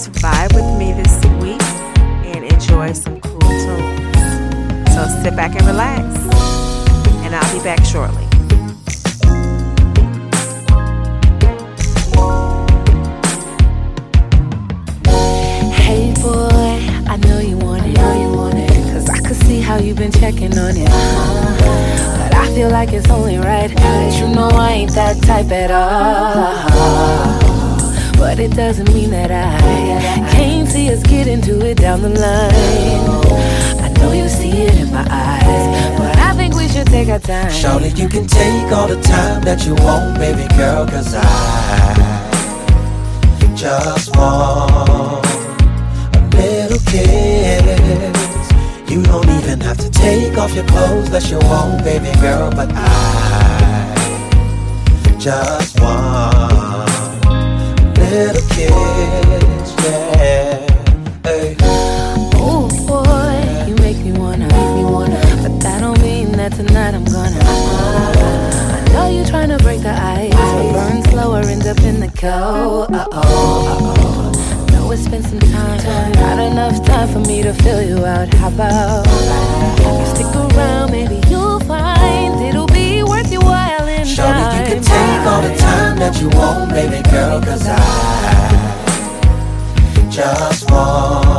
to vibe with me this week and enjoy some cool tunes. So, sit back and relax, and I'll be back shortly. Hey boy, I know you want it, know you want it. Cause I could see how you've been checking on it. But I feel like it's only right that you know I ain't that type at all. But it doesn't mean that I can't see us get into it down the line. I know you see it in my eyes, but I think we should take our time. Shawty, you can take all the time that you want, baby girl, cause I just want a little kiss. You don't even have to take off your clothes unless you want, baby girl, but I just want little kiss, yeah. Hey. Ooh boy, you make me wanna, make me wanna. But that don't mean that tonight I'm gonna. I know you're trying to break the ice, but burn slower, end up in the cold. Uh oh, uh oh. Know it's been some time, not enough time for me to fill you out. How about you stick around? Maybe take all the time that you want, baby girl, cause I just want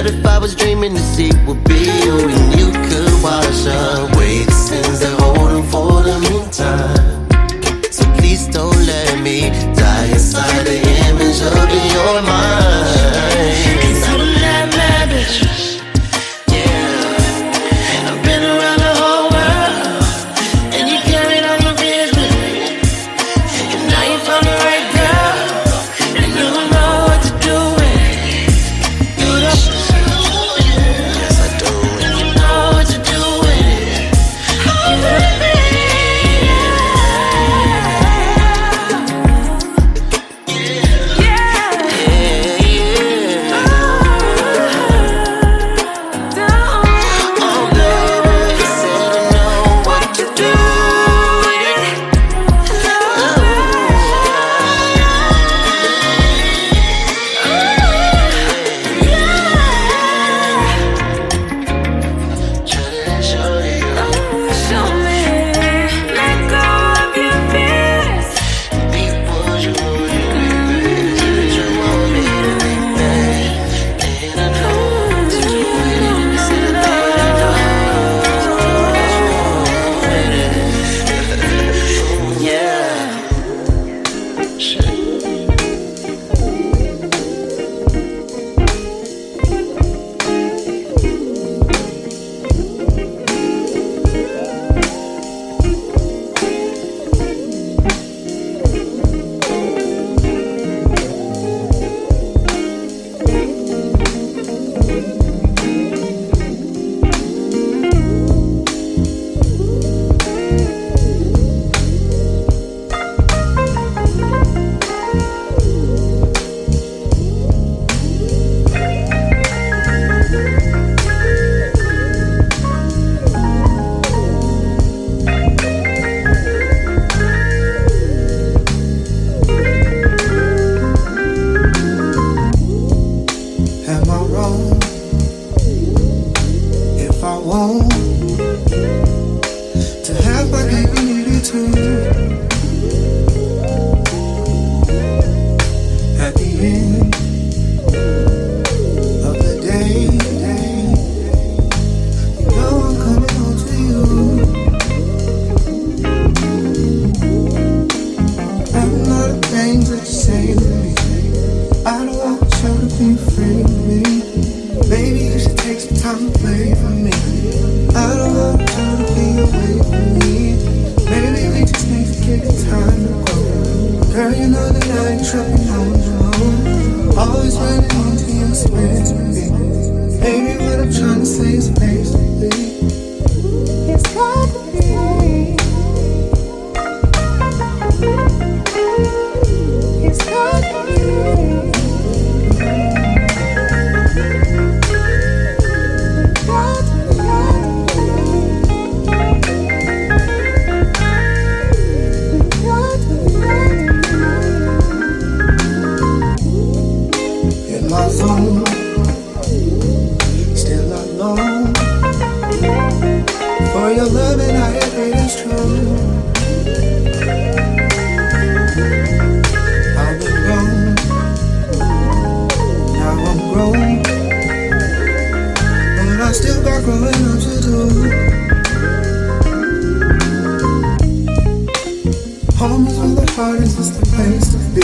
what if I was dreaming the sea would be you and you could wash away the sins that hold them for the meantime? So please don't let me die inside the image of your mind. Cause I'm that bad bitch. But I still got growing up to do. Home is where the hardest is the place to be.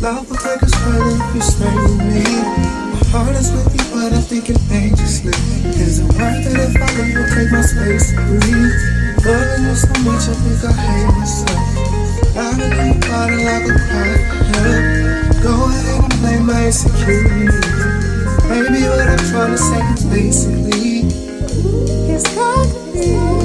Love will break us further if you stay with me. My heart is with you, but I'm thinking dangerously. Is it worth it if I leave you take my space to breathe? Loving you so much, I think I hate myself. I've been in a bottle, Go ahead and blame my insecurity. Maybe what I'm trying to say is basically it's.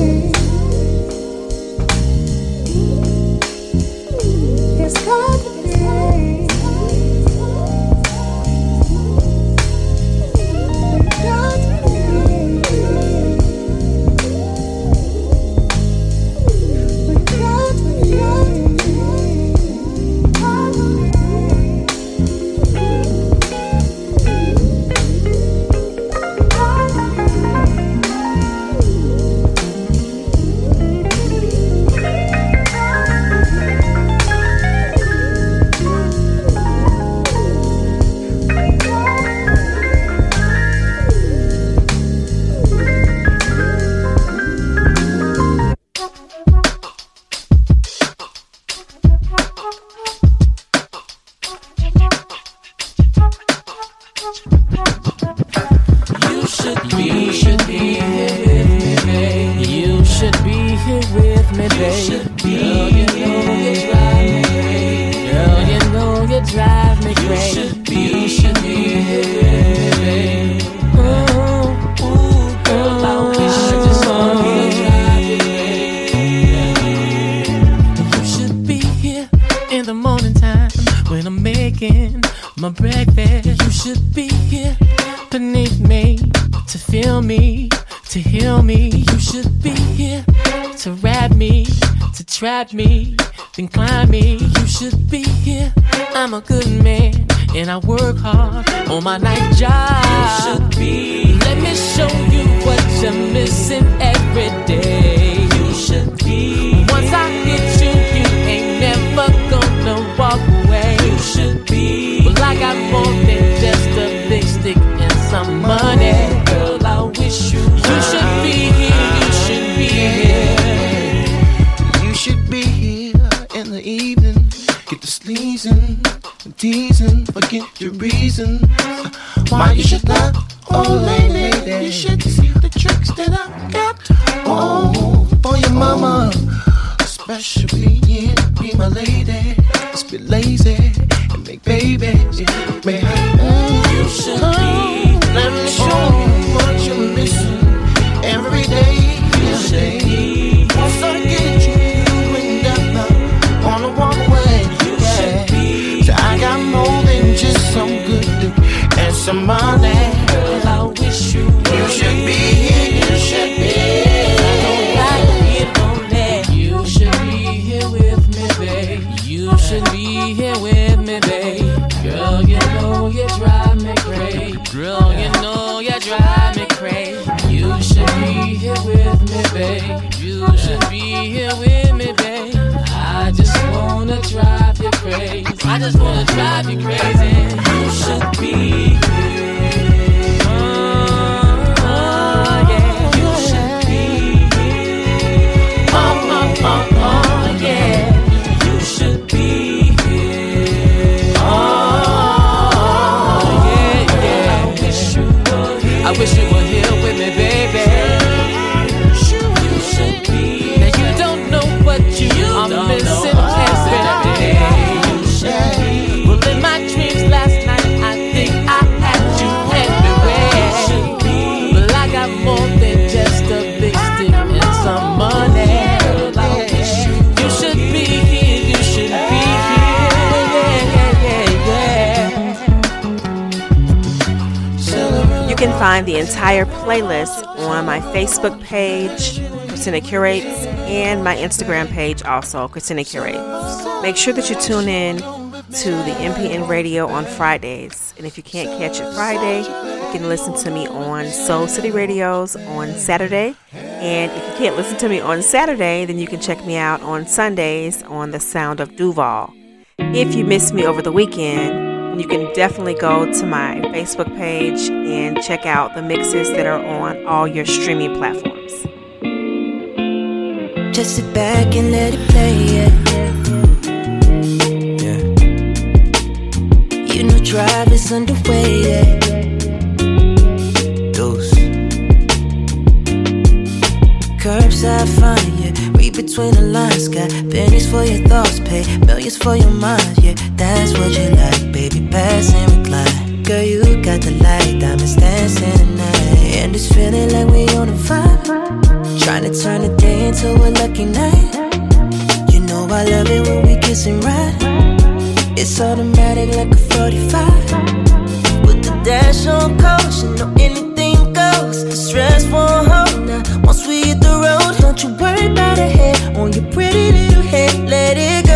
My breakfast. You should be here beneath me to feel me, to heal me. You should be here to wrap me, to trap me, then climb me. You should be here. I'm a good man and I work hard on my night job. You should be. Let me show you what you're missing every day. I just a big stick and some money. Girl, I wish you. You should be here. You should be here. You should be here in the evening. Get forget reason why you should. Oh, lady, you should see the tricks that I got. Oh, for your mama, especially be my lady. Let's be lazy and. May I, mm, You should be. let me show you what you're missing every day. Every day. Once I get you, you ain't never on the walkway. Yeah. So I got more than just some good dick and some money. Wanna drive you crazy. You should be find the entire playlist on my Facebook page, Christina Curates, and my Instagram page, also Christina Curates. Make sure that you tune in to the MPN radio on Fridays. And if you can't catch it Friday, you can listen to me on Soul City Radios on Saturday. And if you can't listen to me on Saturday, then you can check me out on Sundays on the Sound of Duval. If you miss me over the weekend, you can definitely go to my Facebook page and check out the mixes that are on all your streaming platforms. Just sit back and let it play, yeah. Yeah. You know, drive is underway, yeah. Dose. Curbside fine, yeah. Read between the lines, got pennies for your thoughts, pay millions for your mind, yeah. That's what you like, baby. Pass and recline. Girl, you got the light, diamonds dancing tonight, and it's feeling like we on a vibe. Trying to turn the day into a lucky night. You know I love it when we kiss and ride. It's automatic like a 45. With the dash on caution, know anything goes. The stress won't hold now. Once we hit the road, don't you worry about a head on your pretty little head. Let it go,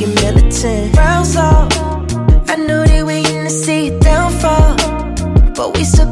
fucking militant. Rounds off. I knew they were gonna see it downfall, but we still.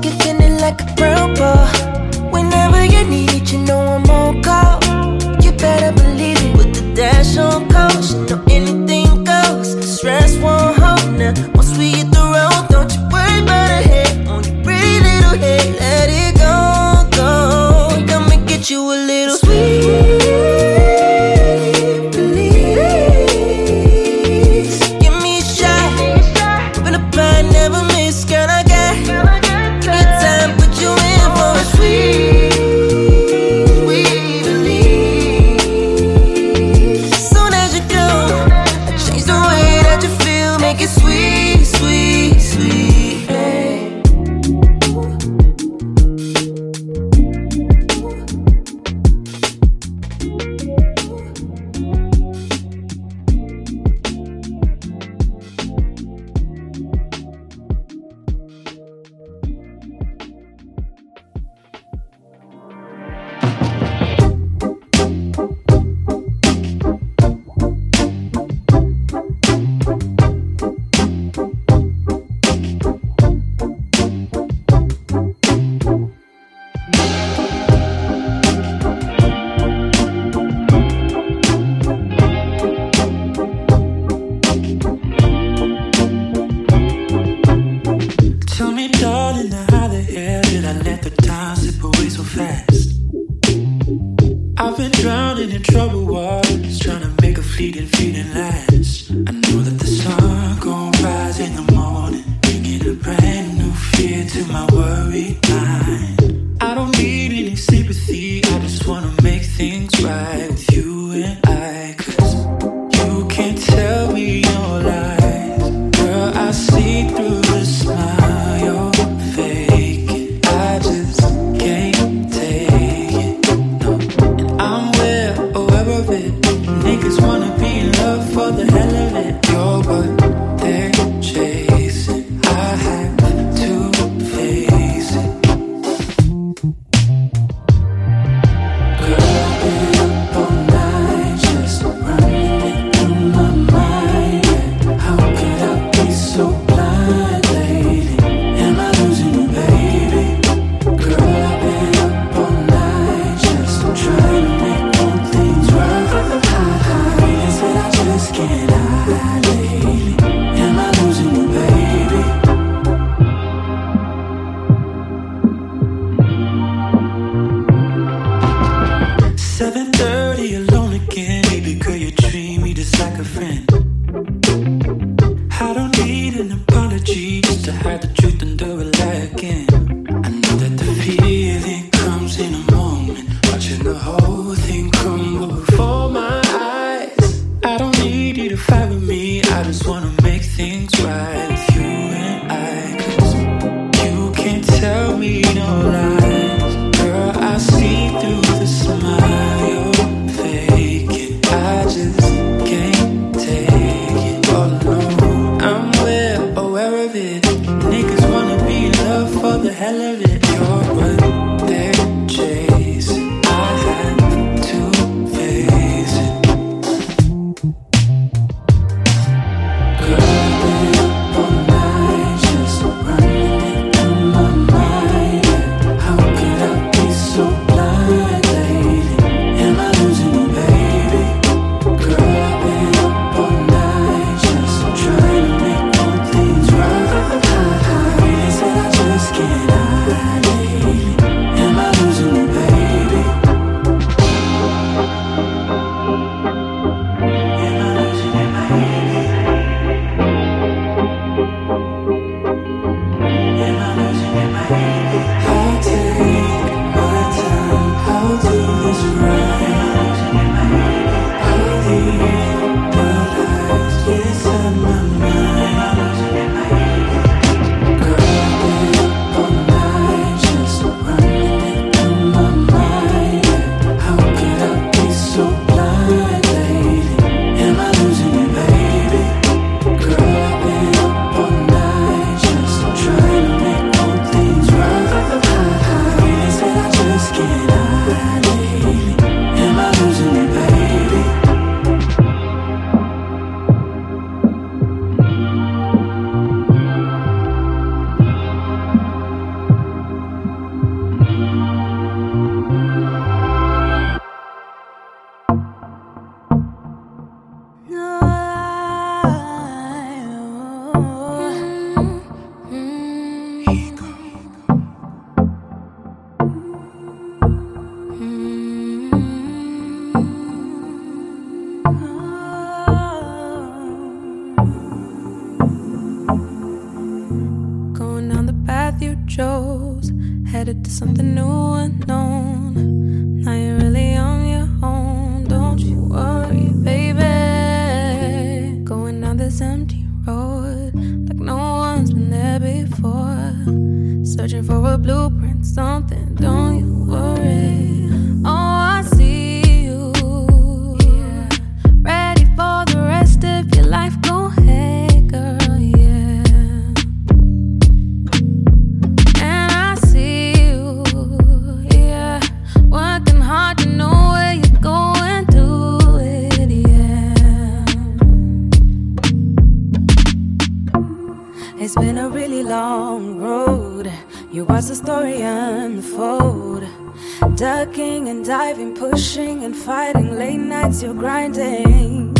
pushing and fighting, late nights you're grinding.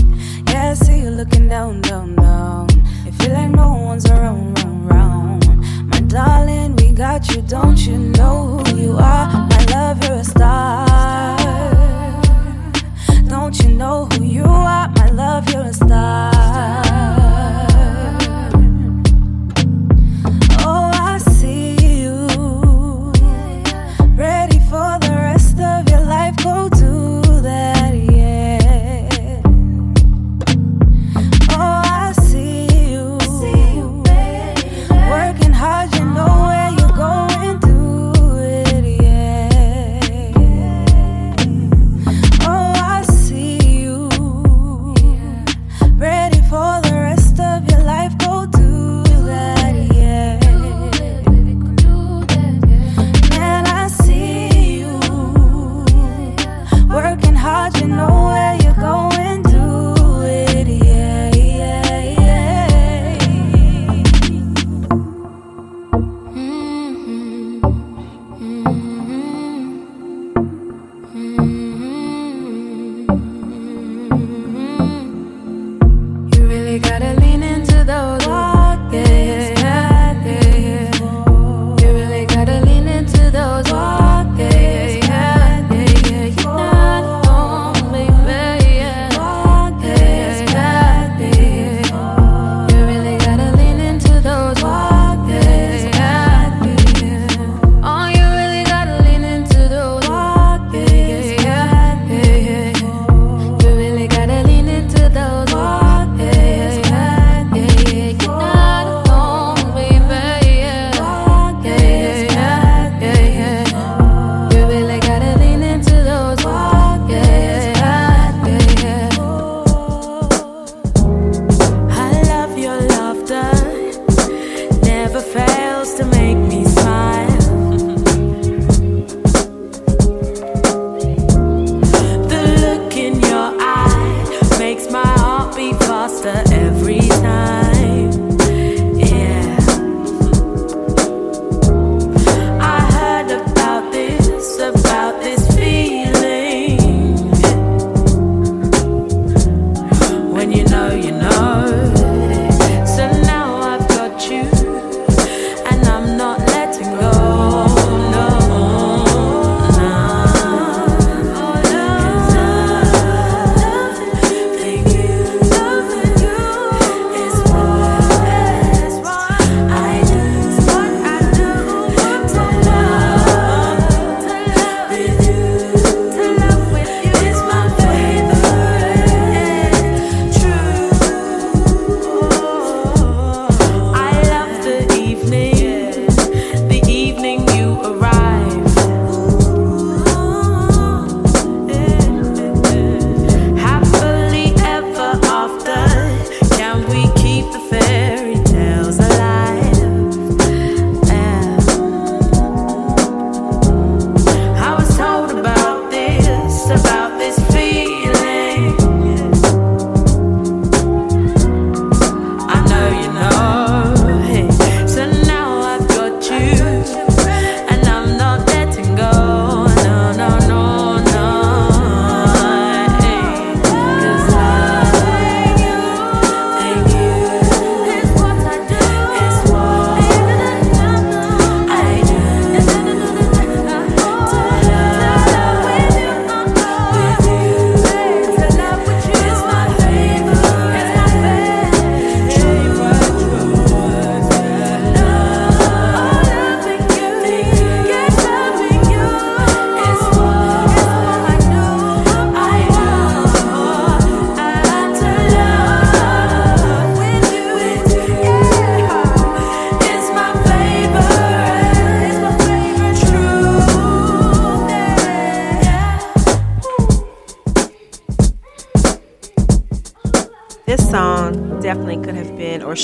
Yeah, I see you looking down, down, down. You feel like no one's around, round, round. My darling, we got you, don't you know who you are? My love, you're a star. Don't you know who you are? My love, you're a star.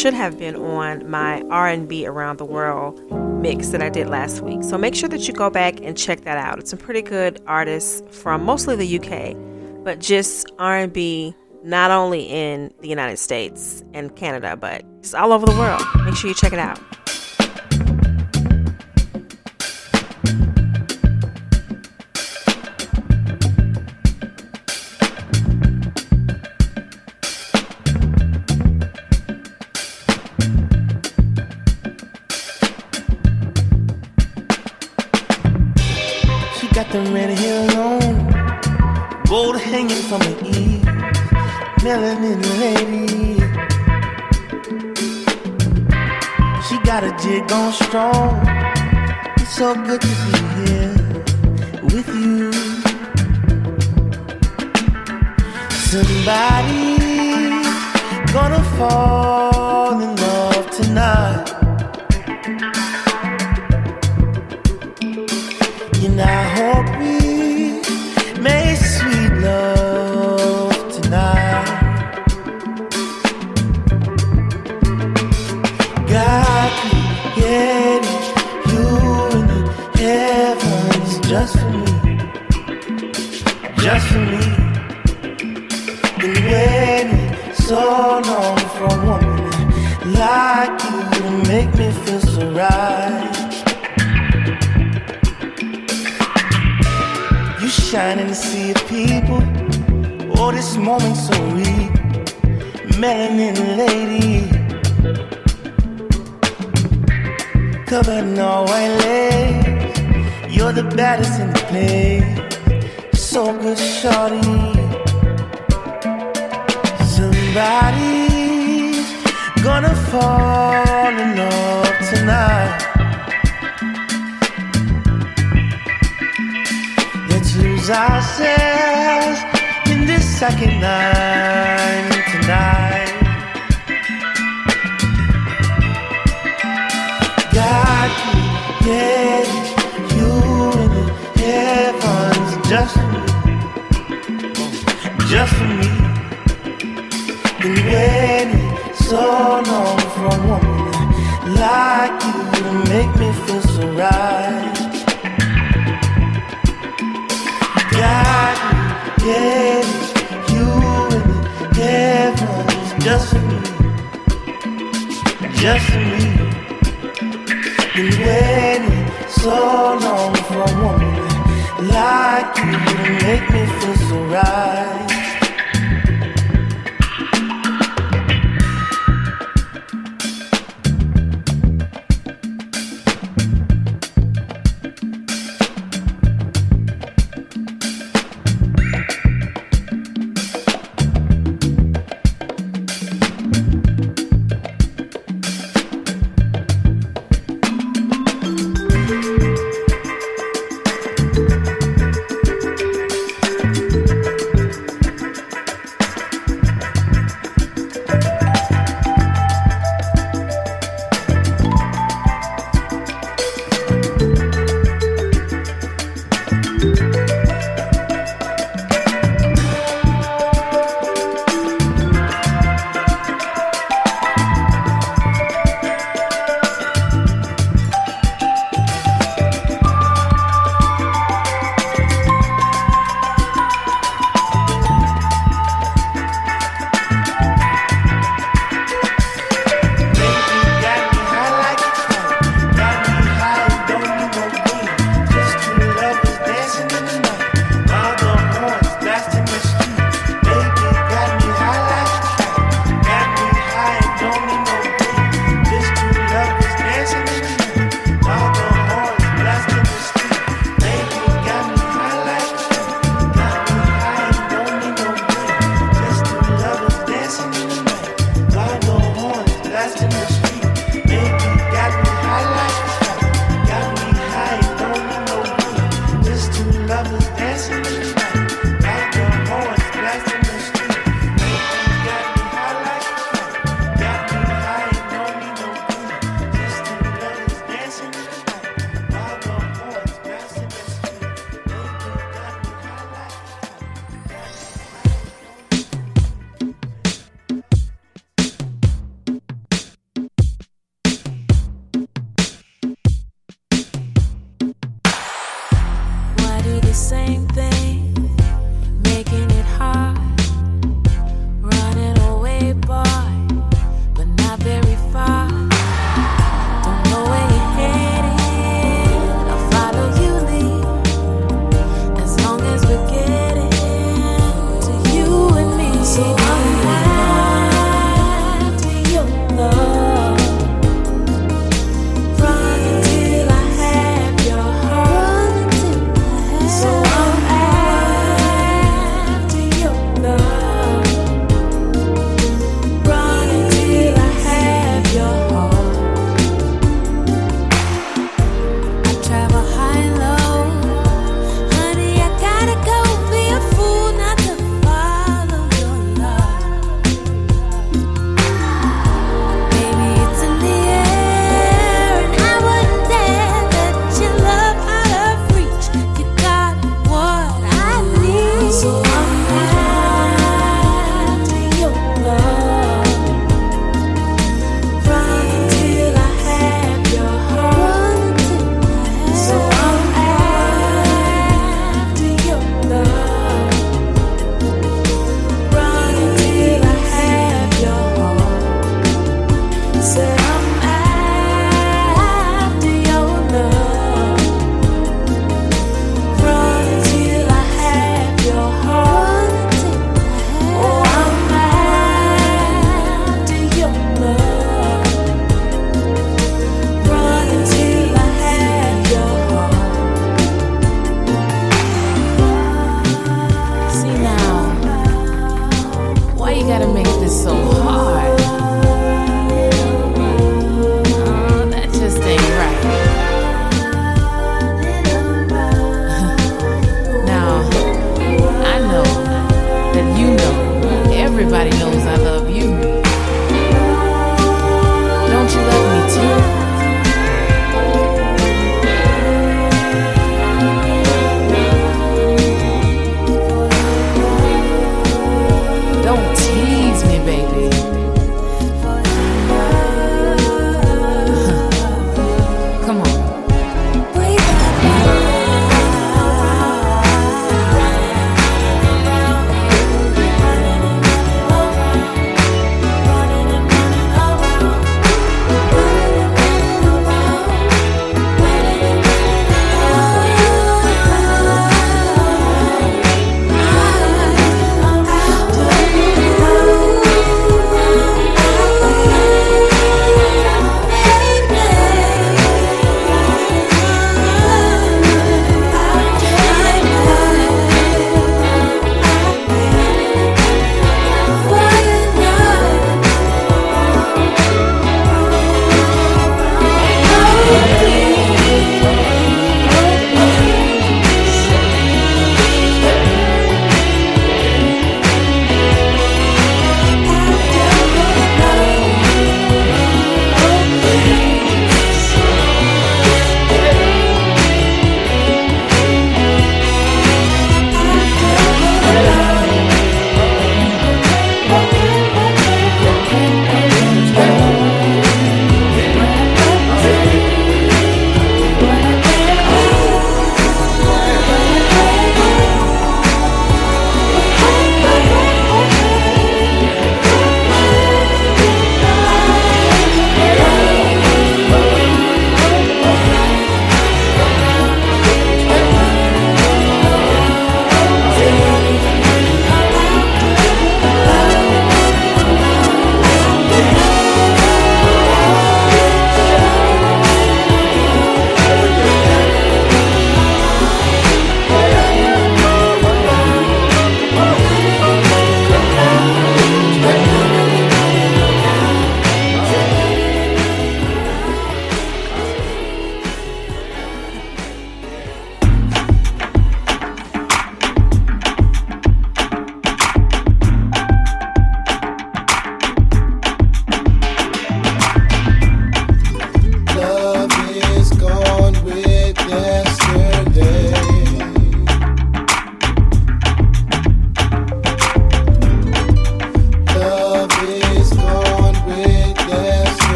should have been on my R&B around the world mix that I did last week. So make sure that you go back and check that out. It's some pretty good artists from mostly the UK, but just R&B not only in the United States and Canada, but just all over the world. Make sure you check it out. make me feel so right.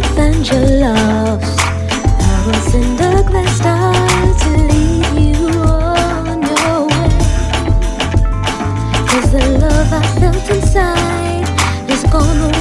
to find. I will send a star to lead you on your the love I felt inside is gone away.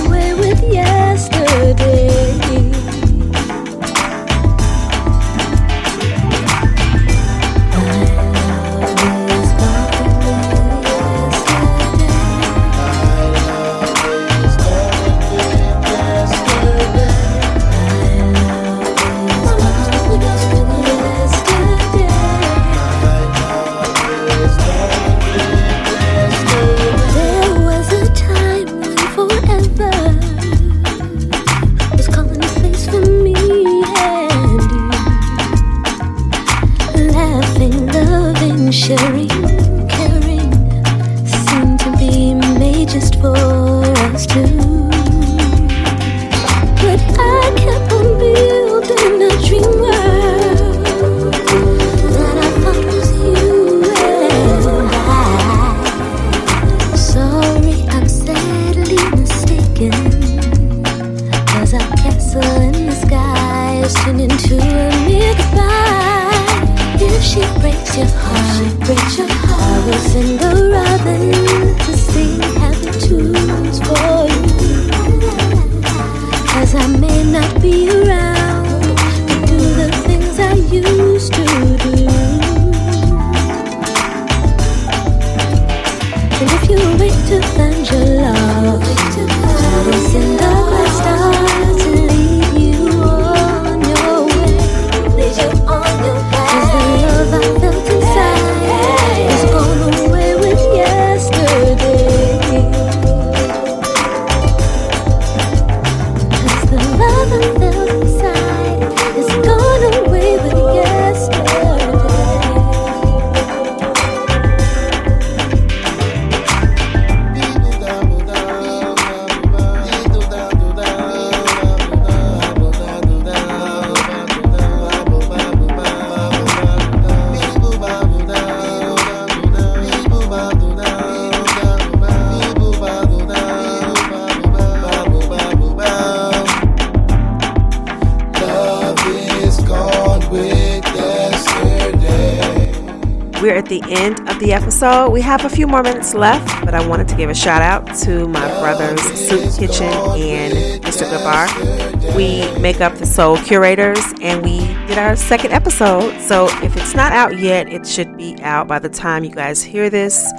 Episode. We have a few more minutes left, but I wanted to give a shout out to my brothers, Soup Kitchen and Mr. Gabar. We make up the Soul Curators, and we did our second episode. So if it's not out yet, it should be out by the time you guys hear this,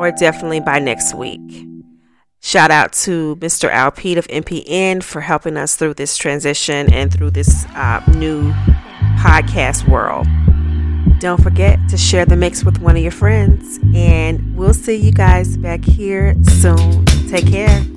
or definitely by next week. Shout out to Mr. Al Pete of MPN for helping us through this transition and through this uh, new podcast world. Don't forget to share the mix with one of your friends, and we'll see you guys back here soon. Take care.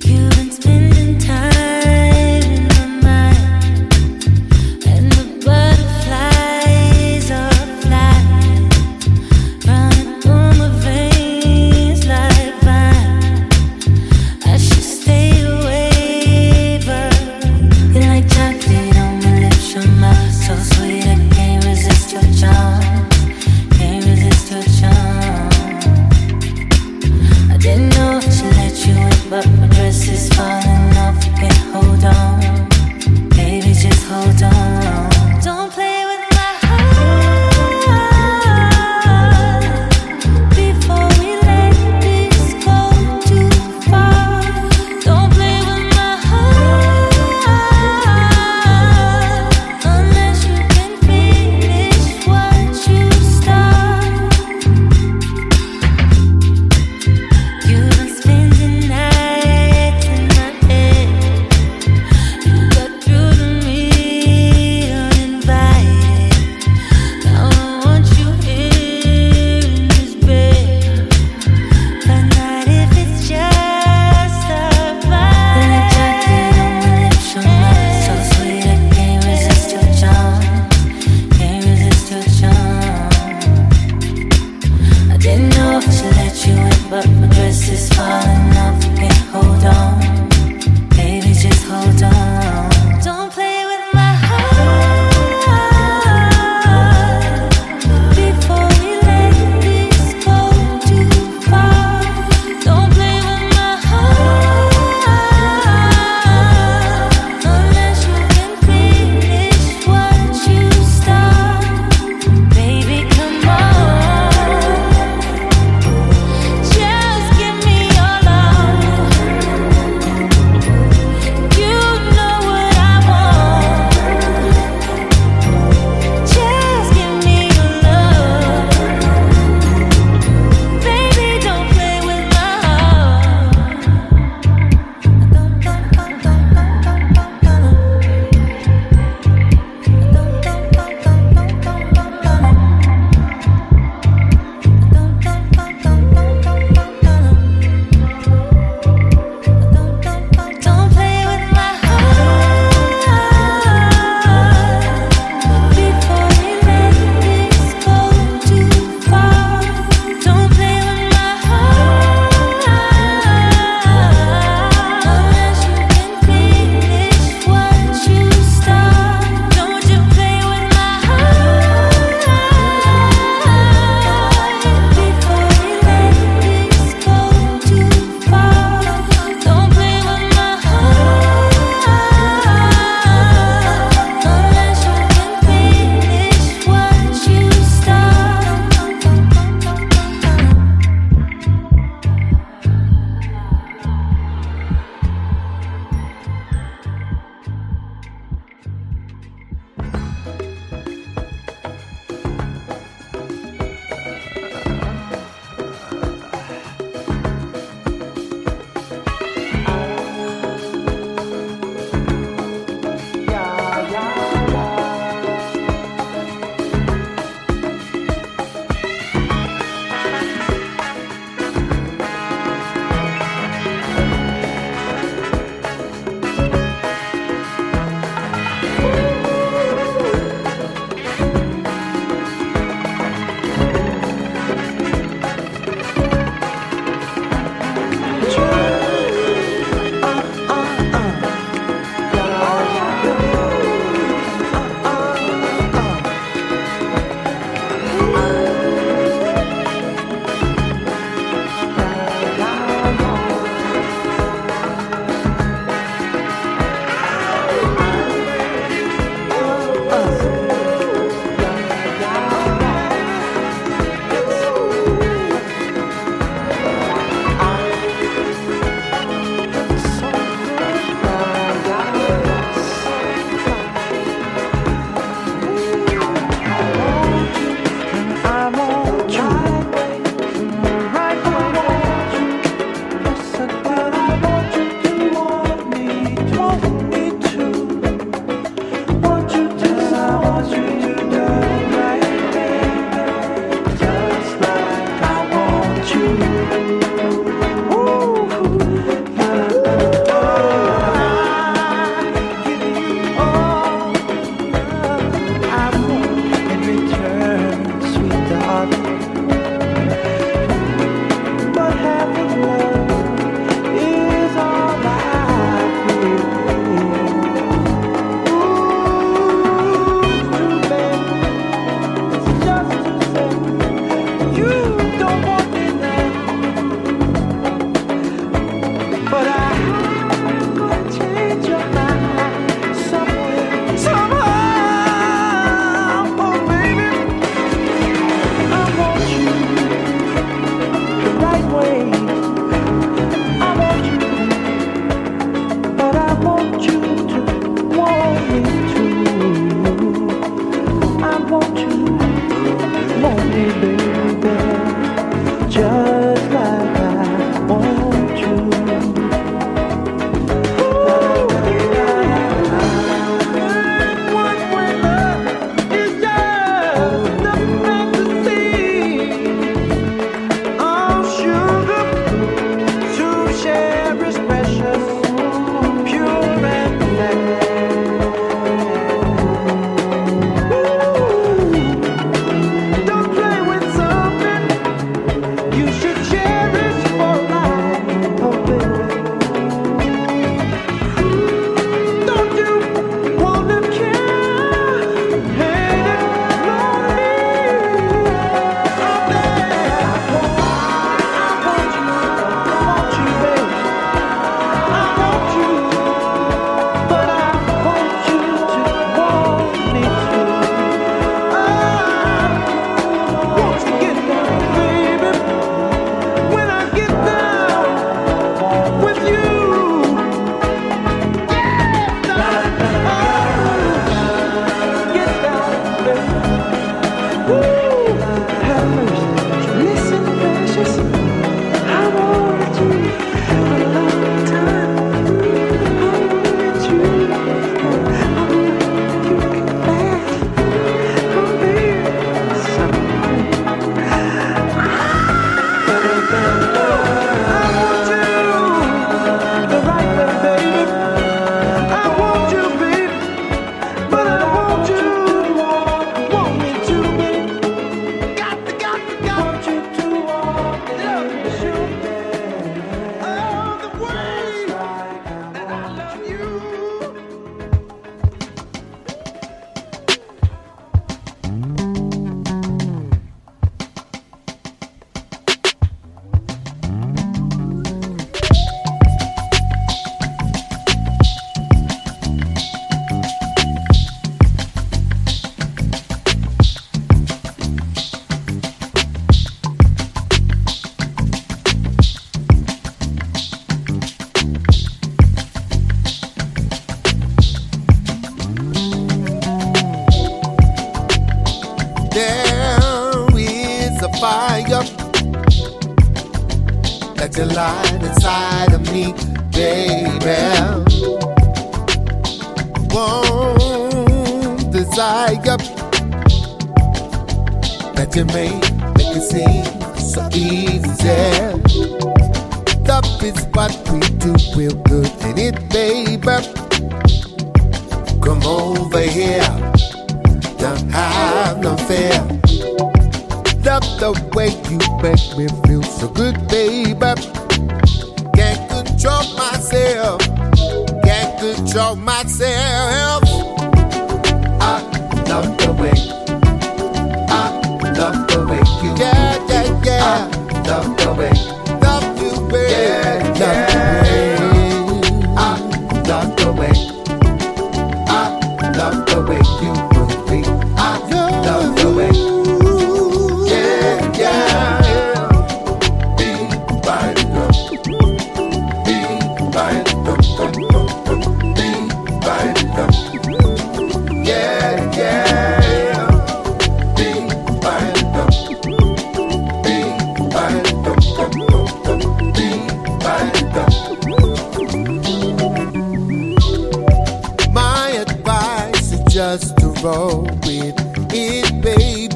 roll with it, baby.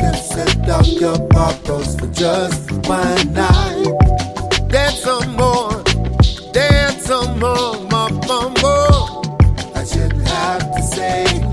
Let's set up your bubbles for just one night. Dance some more, dance some more, my bumble. I shouldn't have to say.